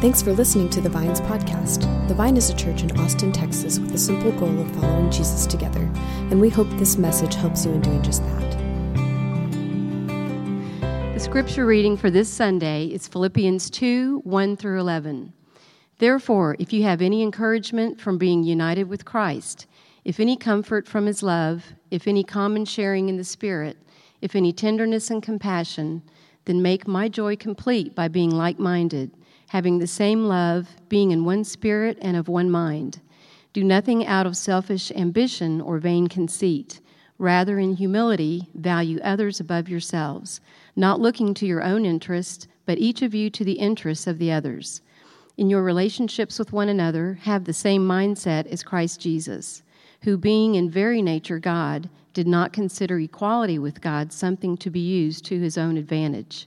Thanks for listening to the Vines podcast. The Vine is a church in Austin, Texas, with the simple goal of following Jesus together, and we hope this message helps you in doing just that. The scripture reading for this Sunday is Philippians 2 1 through 11. Therefore, if you have any encouragement from being united with Christ, if any comfort from his love, if any common sharing in the Spirit, if any tenderness and compassion, then make my joy complete by being like minded having the same love, being in one spirit and of one mind. Do nothing out of selfish ambition or vain conceit. Rather, in humility, value others above yourselves, not looking to your own interest, but each of you to the interests of the others. In your relationships with one another, have the same mindset as Christ Jesus, who, being in very nature God, did not consider equality with God something to be used to his own advantage.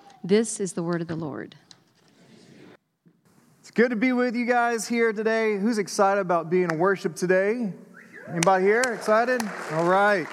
This is the word of the Lord. It's good to be with you guys here today. Who's excited about being in worship today? Anybody here excited? All right.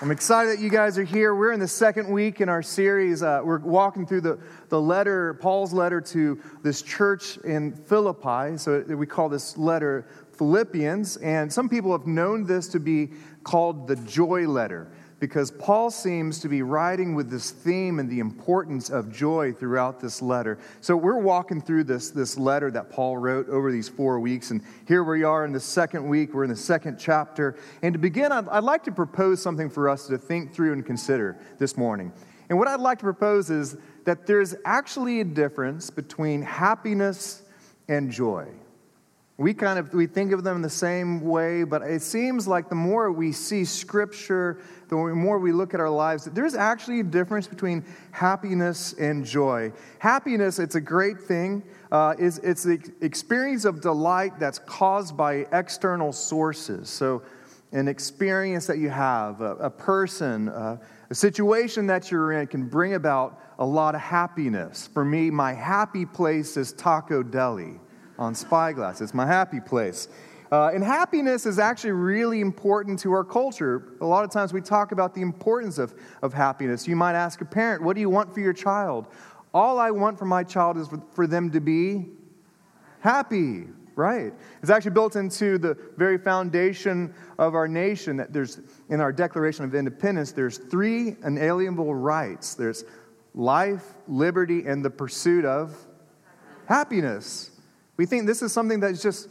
I'm excited that you guys are here. We're in the second week in our series. Uh, we're walking through the, the letter, Paul's letter to this church in Philippi. So we call this letter Philippians. And some people have known this to be called the joy letter because Paul seems to be writing with this theme and the importance of joy throughout this letter. So we're walking through this, this letter that Paul wrote over these four weeks, and here we are in the second week. We're in the second chapter. And to begin, I'd, I'd like to propose something for us to think through and consider this morning. And what I'd like to propose is that there's actually a difference between happiness and joy. We kind of we think of them the same way, but it seems like the more we see scripture, the more we look at our lives, there's actually a difference between happiness and joy. Happiness, it's a great thing. Uh, is it's the experience of delight that's caused by external sources. So, an experience that you have, a, a person, uh, a situation that you're in can bring about a lot of happiness. For me, my happy place is Taco Deli on Spyglass. It's my happy place. Uh, and happiness is actually really important to our culture. A lot of times we talk about the importance of, of happiness. You might ask a parent, What do you want for your child? All I want for my child is for, for them to be happy, right? It's actually built into the very foundation of our nation that there's, in our Declaration of Independence, there's three inalienable rights there's life, liberty, and the pursuit of happiness. We think this is something that's just,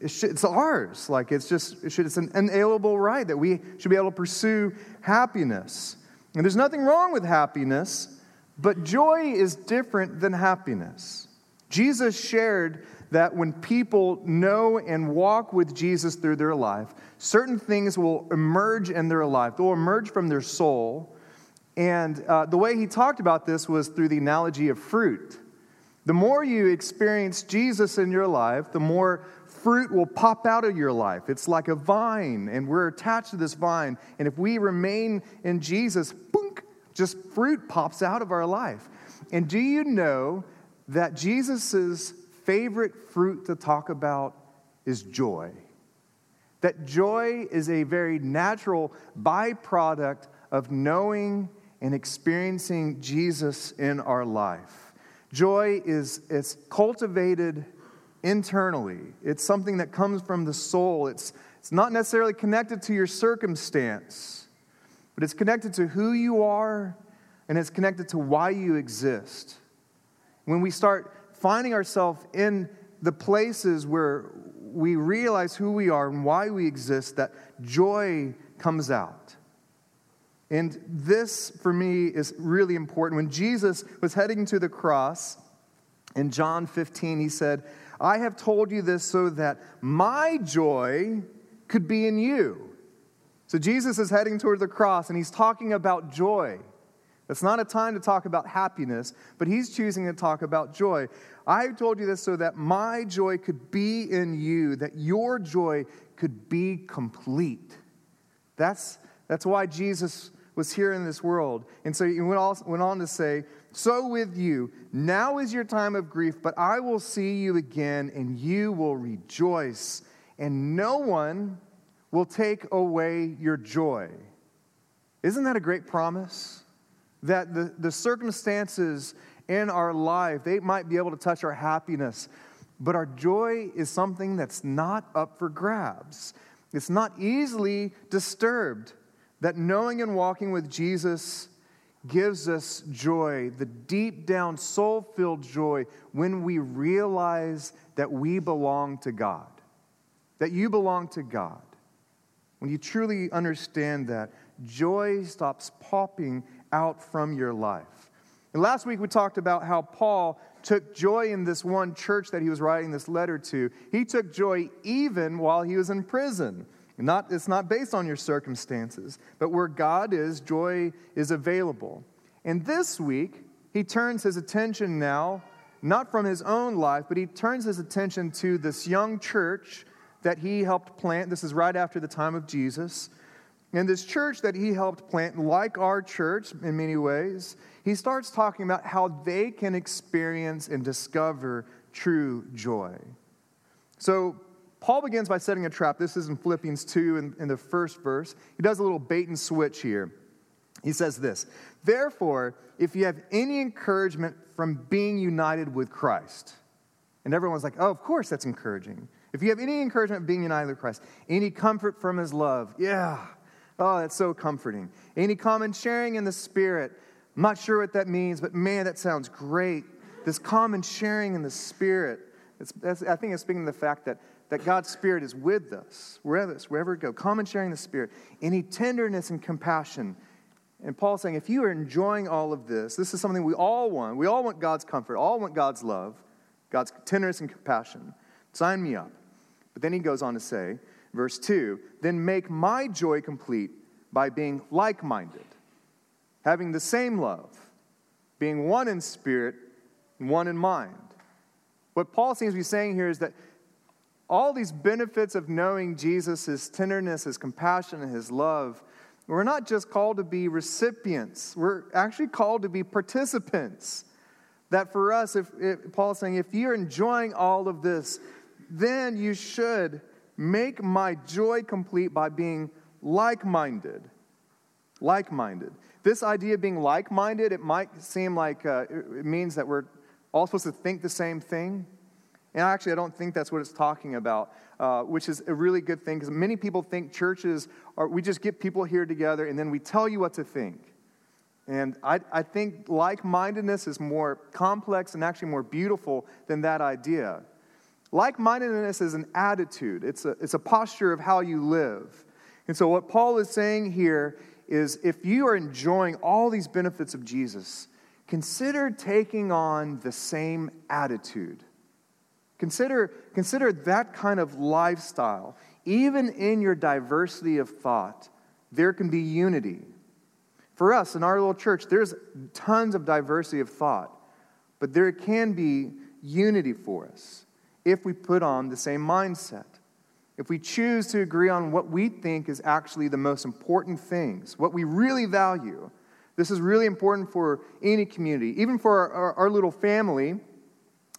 it's ours. Like it's just, it's an inalienable right that we should be able to pursue happiness. And there's nothing wrong with happiness, but joy is different than happiness. Jesus shared that when people know and walk with Jesus through their life, certain things will emerge in their life. They'll emerge from their soul. And uh, the way he talked about this was through the analogy of fruit. The more you experience Jesus in your life, the more fruit will pop out of your life. It's like a vine, and we're attached to this vine. And if we remain in Jesus, boink, just fruit pops out of our life. And do you know that Jesus' favorite fruit to talk about is joy? That joy is a very natural byproduct of knowing and experiencing Jesus in our life. Joy is it's cultivated internally. It's something that comes from the soul. It's, it's not necessarily connected to your circumstance, but it's connected to who you are and it's connected to why you exist. When we start finding ourselves in the places where we realize who we are and why we exist, that joy comes out. And this, for me, is really important. When Jesus was heading to the cross in John 15, he said, I have told you this so that my joy could be in you. So Jesus is heading toward the cross and he's talking about joy. It's not a time to talk about happiness, but he's choosing to talk about joy. I have told you this so that my joy could be in you, that your joy could be complete. That's, that's why Jesus was here in this world. And so he went, on to say, So with you, now is your time of grief, but I will see you again, and you will rejoice, and no one will take away your joy. Isn't that a great promise? that the, the circumstances in our life, they might be able to touch our happiness, but our joy is something that's not up for grabs. It's not easily disturbed. That knowing and walking with Jesus gives us joy, the deep down, soul filled joy, when we realize that we belong to God, that you belong to God. When you truly understand that, joy stops popping out from your life. And last week we talked about how Paul took joy in this one church that he was writing this letter to. He took joy even while he was in prison. Not, it's not based on your circumstances, but where God is, joy is available. And this week, he turns his attention now, not from his own life, but he turns his attention to this young church that he helped plant. This is right after the time of Jesus. And this church that he helped plant, like our church in many ways, he starts talking about how they can experience and discover true joy. So, Paul begins by setting a trap. This is in Philippians 2 in, in the first verse. He does a little bait and switch here. He says this Therefore, if you have any encouragement from being united with Christ, and everyone's like, oh, of course that's encouraging. If you have any encouragement of being united with Christ, any comfort from his love, yeah, Oh, that's so comforting. Any common sharing in the Spirit. I'm not sure what that means, but man, that sounds great. This common sharing in the Spirit. I think it's speaking of the fact that, that God's Spirit is with us, wherever, wherever we go. Common sharing the Spirit. Any tenderness and compassion. And Paul's saying, if you are enjoying all of this, this is something we all want. We all want God's comfort, all want God's love, God's tenderness and compassion. Sign me up. But then he goes on to say, Verse 2 Then make my joy complete by being like minded, having the same love, being one in spirit one in mind. What Paul seems to be saying here is that all these benefits of knowing Jesus, his tenderness, his compassion, and his love, we're not just called to be recipients, we're actually called to be participants. That for us, if, if Paul's saying, if you're enjoying all of this, then you should Make my joy complete by being like minded. Like minded. This idea of being like minded, it might seem like uh, it means that we're all supposed to think the same thing. And actually, I don't think that's what it's talking about, uh, which is a really good thing because many people think churches are, we just get people here together and then we tell you what to think. And I, I think like mindedness is more complex and actually more beautiful than that idea. Like mindedness is an attitude, it's a, it's a posture of how you live. And so, what Paul is saying here is if you are enjoying all these benefits of Jesus, consider taking on the same attitude. Consider, consider that kind of lifestyle. Even in your diversity of thought, there can be unity. For us in our little church, there's tons of diversity of thought, but there can be unity for us if we put on the same mindset. If we choose to agree on what we think is actually the most important things, what we really value, this is really important for any community, even for our, our, our little family.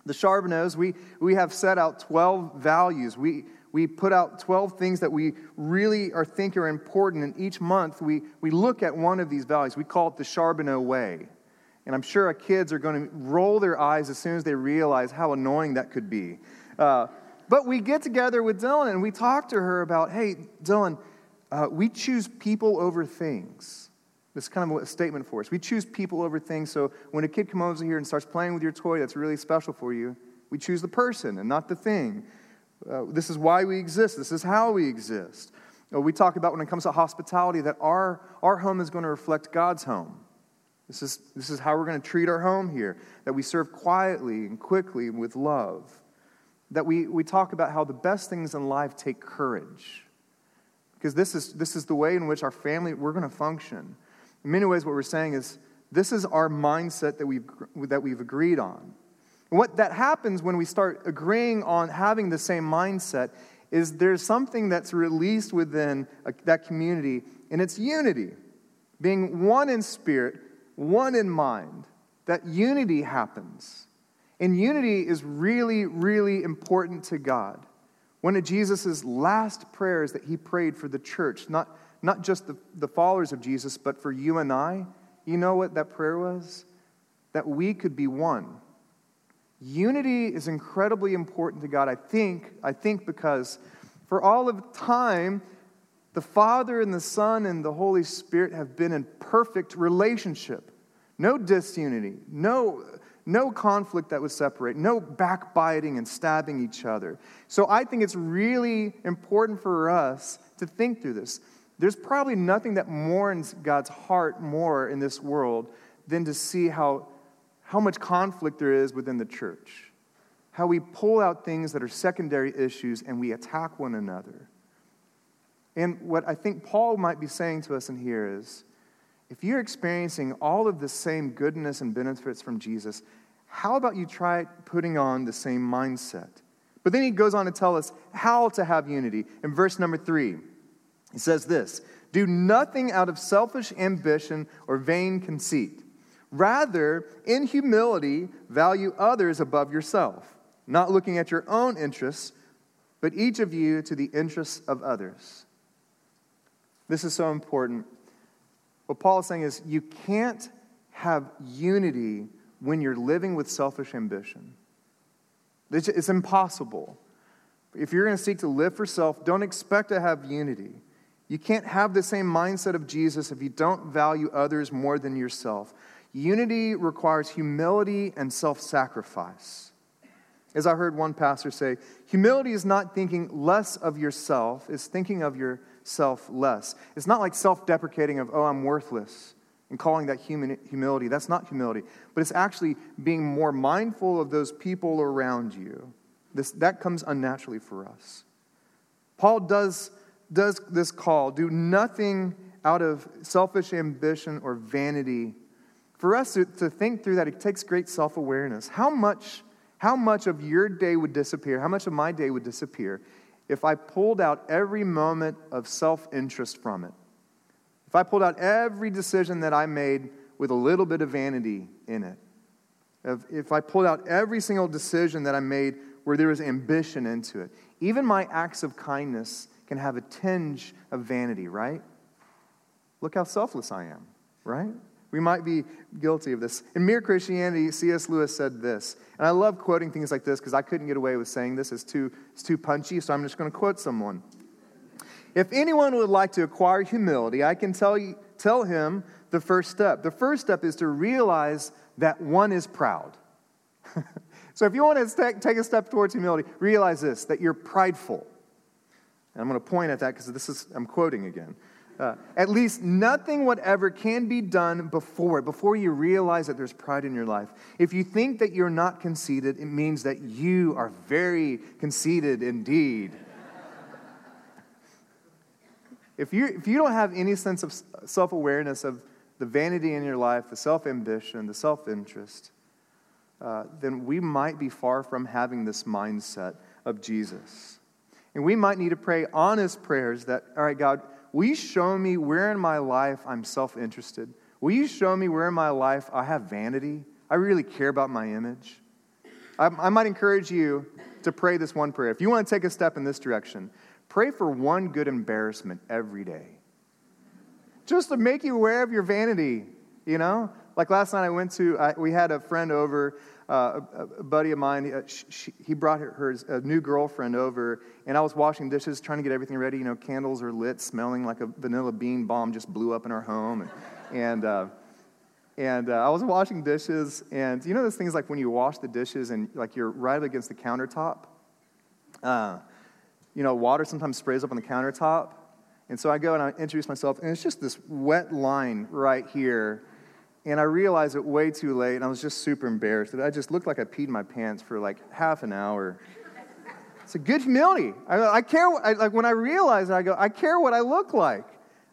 The Charbonneaus, we, we have set out 12 values. We, we put out 12 things that we really are think are important, and each month we, we look at one of these values. We call it the Charbonneau way. And I'm sure our kids are going to roll their eyes as soon as they realize how annoying that could be. Uh, but we get together with Dylan and we talk to her about, hey, Dylan, uh, we choose people over things. This is kind of a statement for us. We choose people over things. So when a kid comes over here and starts playing with your toy that's really special for you, we choose the person and not the thing. Uh, this is why we exist. This is how we exist. Uh, we talk about when it comes to hospitality that our, our home is going to reflect God's home. This is, this is how we're going to treat our home here, that we serve quietly and quickly with love that we, we talk about how the best things in life take courage. Because this is, this is the way in which our family, we're going to function. In many ways, what we're saying is This is our mindset that we've, that we've agreed on. And what that happens when we start agreeing on having the same mindset is there's something that's released within a, that community, and it's unity. Being one in spirit, one in mind. That unity happens. And unity is really, really important to God. One of Jesus' last prayers that he prayed for the church, not, not just the, the followers of Jesus, but for you and I, you know what that prayer was? That we could be one. Unity is incredibly important to God, I think, I think because for all of time, the Father and the Son and the Holy Spirit have been in perfect relationship. No disunity, no, no conflict that would separate, no backbiting and stabbing each other. So I think it's really important for us to think through this. There's probably nothing that mourns God's heart more in this world than to see how how much conflict there is within the church, how we pull out things that are secondary issues and we attack one another. And what I think Paul might be saying to us in here is if you're experiencing all of the same goodness and benefits from Jesus, how about you try putting on the same mindset? But then he goes on to tell us how to have unity. In verse number three, he says this Do nothing out of selfish ambition or vain conceit Rather, in humility, value others above yourself, not looking at your own interests, but each of you to the interests of others. This is so important. What Paul is saying is you can't have unity when you're living with selfish ambition. It's impossible. If you're going to seek to live for self, don't expect to have unity. You can't have the same mindset of Jesus if you don't value others more than yourself. Unity requires humility and self sacrifice. As I heard one pastor say, humility is not thinking less of yourself, it's thinking of yourself less. It's not like self deprecating of, oh, I'm worthless, and calling that human, humility. That's not humility, but it's actually being more mindful of those people around you. This, that comes unnaturally for us. Paul does, does this call do nothing out of selfish ambition or vanity for us to, to think through that, it takes great self awareness. How much, how much of your day would disappear? How much of my day would disappear if I pulled out every moment of self interest from it? If I pulled out every decision that I made with a little bit of vanity in it? If, if I pulled out every single decision that I made where there was ambition into it? Even my acts of kindness can have a tinge of vanity, right? Look how selfless I am, right? We might be guilty of this. In Mere Christianity, C.S. Lewis said this, and I love quoting things like this because I couldn't get away with saying this. It's too, it's too punchy, so I'm just going to quote someone. If anyone would like to acquire humility, I can tell, you, tell him the first step. The first step is to realize that one is proud. so if you want to take, take a step towards humility, realize this that you're prideful. And I'm going to point at that because this is, I'm quoting again. Uh, at least nothing whatever can be done before before you realize that there's pride in your life. If you think that you're not conceited, it means that you are very conceited indeed. if, you, if you don't have any sense of self awareness of the vanity in your life, the self ambition, the self interest, uh, then we might be far from having this mindset of Jesus. And we might need to pray honest prayers that, all right, God, Will you show me where in my life I'm self interested? Will you show me where in my life I have vanity? I really care about my image. I, I might encourage you to pray this one prayer. If you want to take a step in this direction, pray for one good embarrassment every day. Just to make you aware of your vanity, you know? Like last night, I went to, I, we had a friend over uh, a, buddy of mine, uh, she, he brought her, her a new girlfriend over, and I was washing dishes, trying to get everything ready. You know, candles are lit, smelling like a vanilla bean bomb just blew up in our home. And, and, uh, and uh, I was washing dishes, and you know those things like when you wash the dishes and like you're right up against the countertop? Uh, you know, water sometimes sprays up on the countertop. And so I go and I introduce myself, and it's just this wet line right here and I realized it way too late, and I was just super embarrassed. I just looked like I peed my pants for like half an hour. It's a good humility. I, I care, I, like when I realize it, I go, I care what I look like.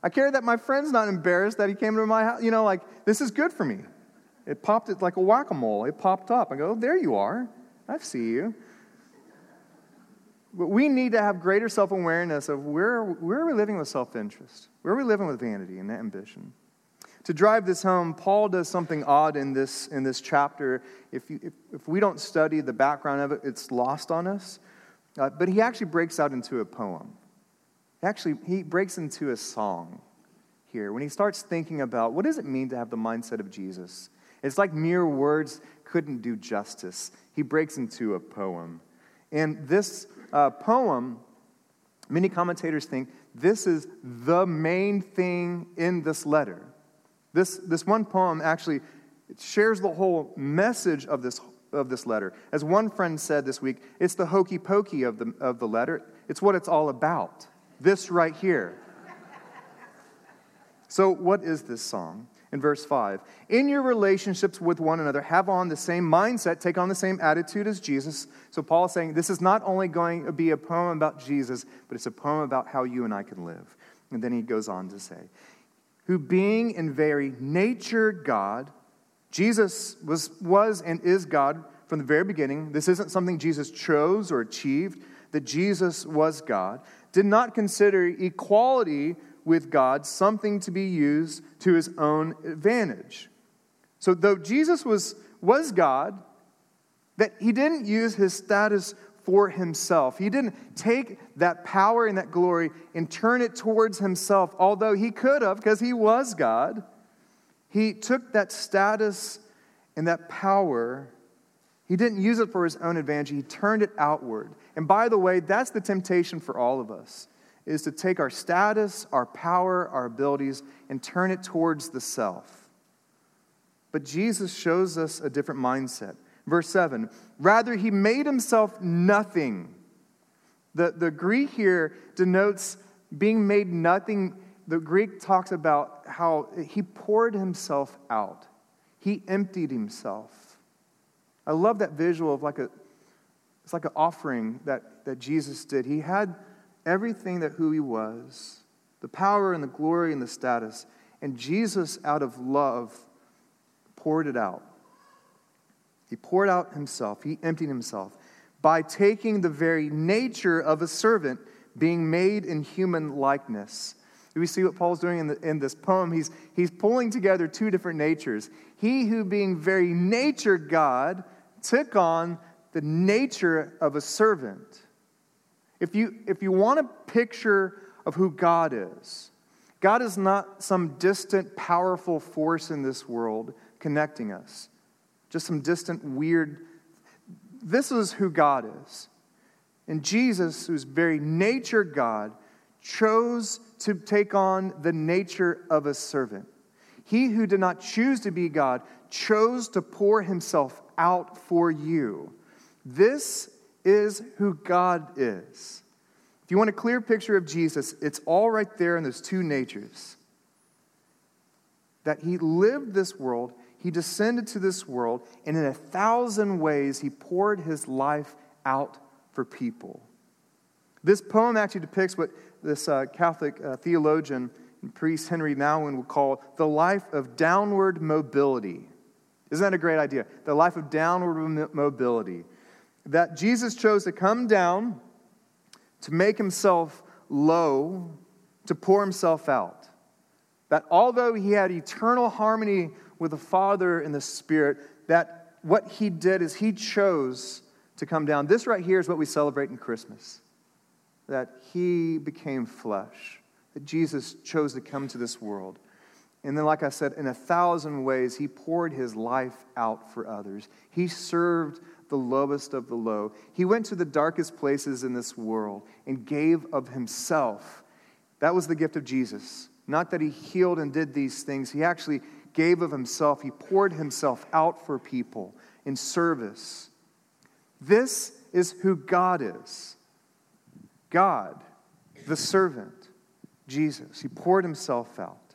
I care that my friend's not embarrassed that he came to my house. You know, like, this is good for me. It popped, it like a whack a mole. It popped up. I go, oh, there you are. I see you. But we need to have greater self awareness of where, where are we living with self interest? Where are we living with vanity and ambition? To drive this home, Paul does something odd in this, in this chapter. If, you, if, if we don't study the background of it, it's lost on us. Uh, but he actually breaks out into a poem. Actually, he breaks into a song here when he starts thinking about what does it mean to have the mindset of Jesus? It's like mere words couldn't do justice. He breaks into a poem. And this uh, poem, many commentators think this is the main thing in this letter. This, this one poem actually shares the whole message of this, of this letter. As one friend said this week, it's the hokey pokey of the, of the letter. It's what it's all about. This right here. So, what is this song? In verse 5, in your relationships with one another, have on the same mindset, take on the same attitude as Jesus. So, Paul is saying this is not only going to be a poem about Jesus, but it's a poem about how you and I can live. And then he goes on to say, who being in very nature God, Jesus was, was and is God from the very beginning. This isn't something Jesus chose or achieved, that Jesus was God, did not consider equality with God something to be used to his own advantage. So, though Jesus was, was God, that he didn't use his status for himself. He didn't take that power and that glory and turn it towards himself, although he could have because he was God. He took that status and that power, he didn't use it for his own advantage, he turned it outward. And by the way, that's the temptation for all of us is to take our status, our power, our abilities, and turn it towards the self. But Jesus shows us a different mindset. Verse 7 Rather, he made himself nothing. The, the Greek here denotes being made nothing. The Greek talks about how he poured himself out, he emptied himself. I love that visual of like a, it's like an offering that, that Jesus did. He had everything that who he was, the power and the glory and the status. And Jesus, out of love, poured it out. He poured out himself, he emptied himself by taking the very nature of a servant, being made in human likeness. Do we see what Paul's doing in, the, in this poem? He's, he's pulling together two different natures. He who, being very nature God, took on the nature of a servant. If you, if you want a picture of who God is, God is not some distant, powerful force in this world connecting us, just some distant, weird. This is who God is. And Jesus, whose very nature God, chose to take on the nature of a servant. He who did not choose to be God chose to pour himself out for you. This is who God is. If you want a clear picture of Jesus, it's all right there in those two natures. That he lived this world, he descended to this world, and in a thousand ways, he poured his life out for people. This poem actually depicts what this uh, Catholic uh, theologian and priest Henri Nouwen would call the life of downward mobility. Isn't that a great idea? The life of downward mobility that Jesus chose to come down, to make himself low, to pour himself out. That although he had eternal harmony with the Father and the Spirit, that what he did is he chose to come down. This right here is what we celebrate in Christmas that he became flesh, that Jesus chose to come to this world. And then, like I said, in a thousand ways, he poured his life out for others. He served the lowest of the low. He went to the darkest places in this world and gave of himself. That was the gift of Jesus. Not that he healed and did these things, he actually gave of himself. He poured himself out for people in service. This is who God is God, the servant, Jesus. He poured himself out.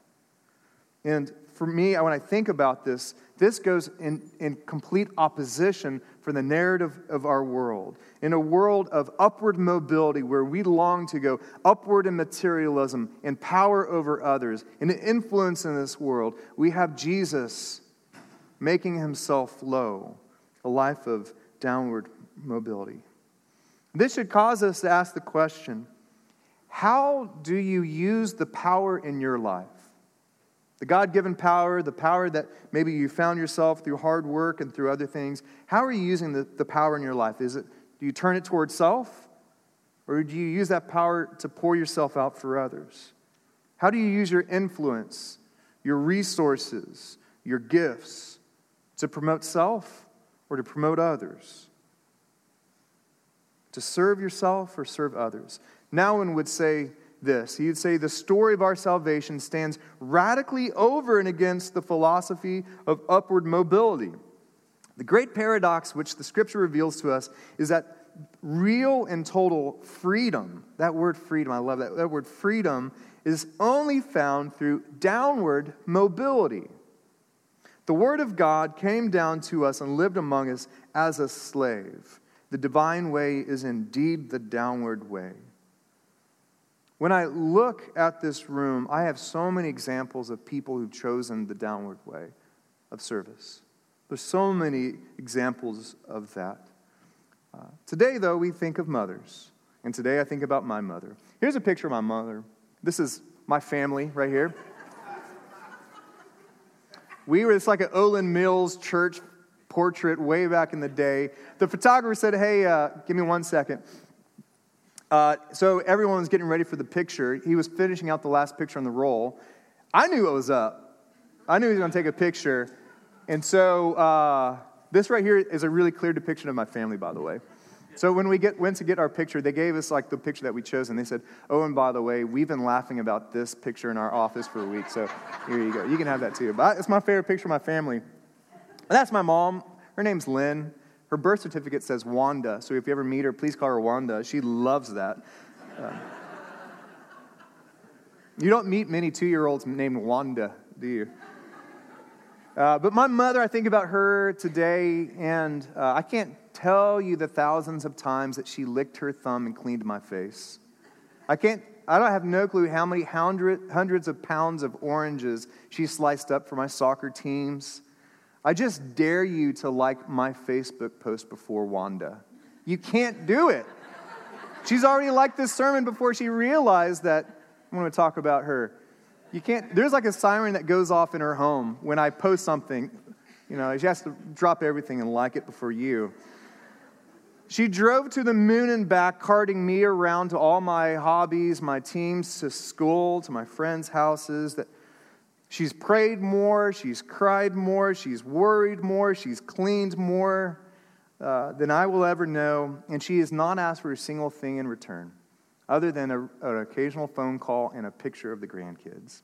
And for me, when I think about this, This goes in, in complete opposition for the narrative of our world. In a world of upward mobility where we long to go upward in materialism and power over others and influence in this world, we have Jesus making himself low, a life of downward mobility. This should cause us to ask the question how do you use the power in your life? The God given power, the power that maybe you found yourself through hard work and through other things, how are you using the, the power in your life? Is it, do you turn it towards self? Or do you use that power to pour yourself out for others? How do you use your influence, your resources, your gifts to promote self or to promote others? To serve yourself or serve others? Nouwen would say, this. He would say the story of our salvation stands radically over and against the philosophy of upward mobility. The great paradox which the scripture reveals to us is that real and total freedom, that word freedom, I love that, that word freedom, is only found through downward mobility. The Word of God came down to us and lived among us as a slave. The divine way is indeed the downward way. When I look at this room, I have so many examples of people who've chosen the downward way of service. There's so many examples of that. Uh, today, though, we think of mothers. And today I think about my mother. Here's a picture of my mother. This is my family right here. we were, it's like an Olan Mills church portrait way back in the day. The photographer said, Hey, uh, give me one second. Uh, so everyone was getting ready for the picture. He was finishing out the last picture on the roll. I knew what was up. I knew he was going to take a picture. And so uh, this right here is a really clear depiction of my family, by the way. So when we get, went to get our picture, they gave us like the picture that we chose, and they said, "Oh, and by the way, we've been laughing about this picture in our office for a week. So here you go. You can have that too." But it's my favorite picture of my family. And that's my mom. Her name's Lynn. Her birth certificate says Wanda, so if you ever meet her, please call her Wanda. She loves that. Uh, you don't meet many two year olds named Wanda, do you? Uh, but my mother, I think about her today, and uh, I can't tell you the thousands of times that she licked her thumb and cleaned my face. I can't, I don't have no clue how many hundred, hundreds of pounds of oranges she sliced up for my soccer teams. I just dare you to like my Facebook post before Wanda. You can't do it. She's already liked this sermon before she realized that I'm going to talk about her. You can't, there's like a siren that goes off in her home when I post something. You know, she has to drop everything and like it before you. She drove to the moon and back, carting me around to all my hobbies, my teams, to school, to my friends' houses. That She's prayed more, she's cried more, she's worried more, she's cleaned more uh, than I will ever know, and she has not asked for a single thing in return other than a, an occasional phone call and a picture of the grandkids.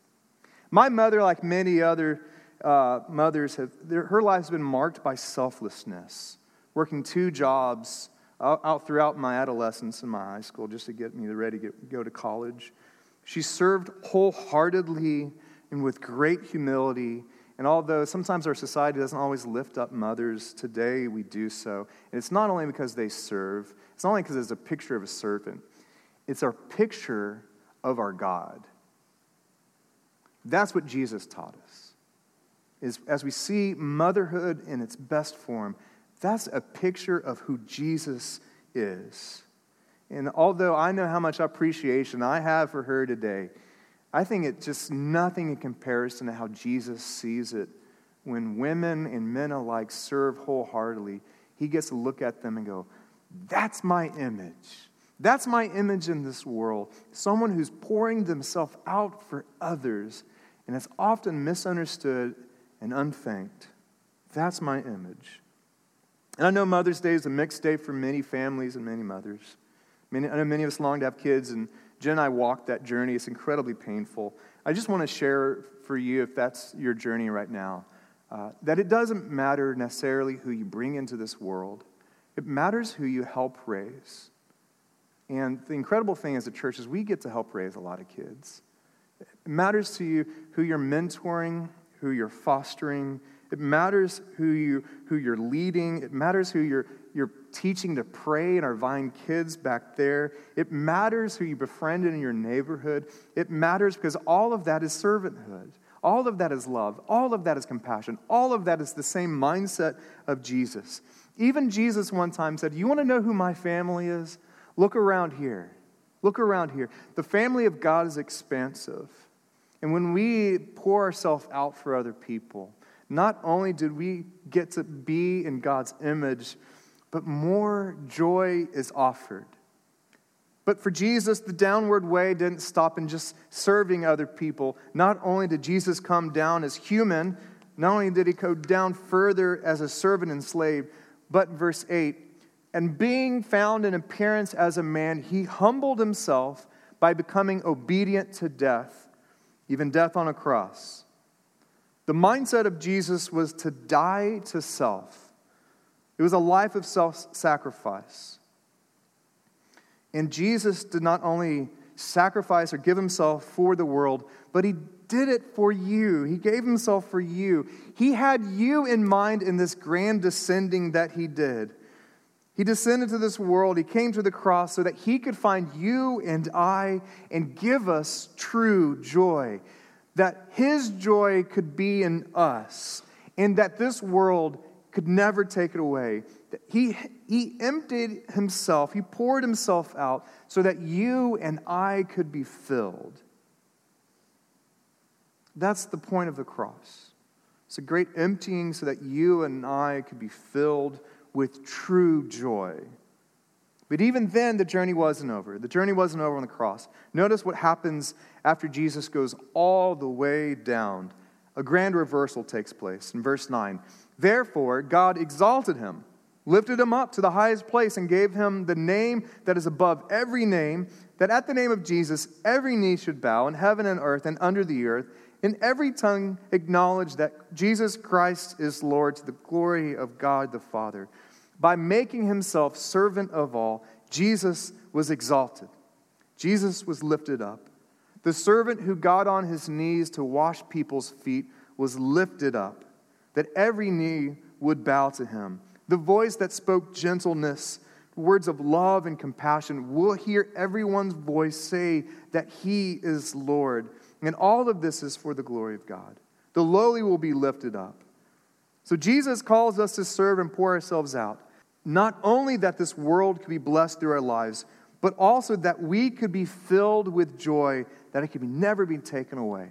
My mother, like many other uh, mothers, have, her life has been marked by selflessness, working two jobs out, out, throughout my adolescence and my high school just to get me ready to get, go to college. She served wholeheartedly and with great humility. And although sometimes our society doesn't always lift up mothers, today we do so. And it's not only because they serve, it's not only because it's a picture of a servant, it's our picture of our God. That's what Jesus taught us. Is as we see motherhood in its best form, that's a picture of who Jesus is. And although I know how much appreciation I have for her today, I think it's just nothing in comparison to how Jesus sees it when women and men alike serve wholeheartedly. He gets to look at them and go, That's my image. That's my image in this world. Someone who's pouring themselves out for others, and it's often misunderstood and unthanked. That's my image. And I know Mother's Day is a mixed day for many families and many mothers. Many, I know many of us long to have kids, and Jen and I walked that journey. It's incredibly painful. I just want to share for you, if that's your journey right now, uh, that it doesn't matter necessarily who you bring into this world, it matters who you help raise. And the incredible thing as a church is we get to help raise a lot of kids. It matters to you who you're mentoring, who you're fostering. It matters who, you, who you're leading. It matters who you're, teaching to pray in our Vine kids back there. It matters who you befriend in your neighborhood. It matters because all of that is servanthood. All of that is love. All of that is compassion. All of that is the same mindset of Jesus. Even Jesus one time said, You want to know who my family is? Look around here. Look around here. The family of God is expansive. And when we pour ourselves out for other people, not only did we get to be in God's image, but more joy is offered. But for Jesus, the downward way didn't stop in just serving other people. Not only did Jesus come down as human, not only did he go down further as a servant and slave, but verse 8, and being found in appearance as a man, he humbled himself by becoming obedient to death, even death on a cross. The mindset of Jesus was to die to self. It was a life of self sacrifice. And Jesus did not only sacrifice or give himself for the world, but he did it for you. He gave himself for you. He had you in mind in this grand descending that he did. He descended to this world, he came to the cross so that he could find you and I and give us true joy that his joy could be in us and that this world could never take it away. He, he emptied himself, he poured himself out so that you and I could be filled. That's the point of the cross. It's a great emptying so that you and I could be filled with true joy. But even then, the journey wasn't over. The journey wasn't over on the cross. Notice what happens after Jesus goes all the way down. A grand reversal takes place in verse 9. Therefore, God exalted him, lifted him up to the highest place, and gave him the name that is above every name, that at the name of Jesus every knee should bow in heaven and earth and under the earth, and every tongue acknowledge that Jesus Christ is Lord to the glory of God the Father. By making himself servant of all, Jesus was exalted. Jesus was lifted up. The servant who got on his knees to wash people's feet was lifted up, that every knee would bow to him. The voice that spoke gentleness, words of love and compassion, will hear everyone's voice say that he is Lord. And all of this is for the glory of God. The lowly will be lifted up. So Jesus calls us to serve and pour ourselves out not only that this world could be blessed through our lives, but also that we could be filled with joy that it could never be taken away.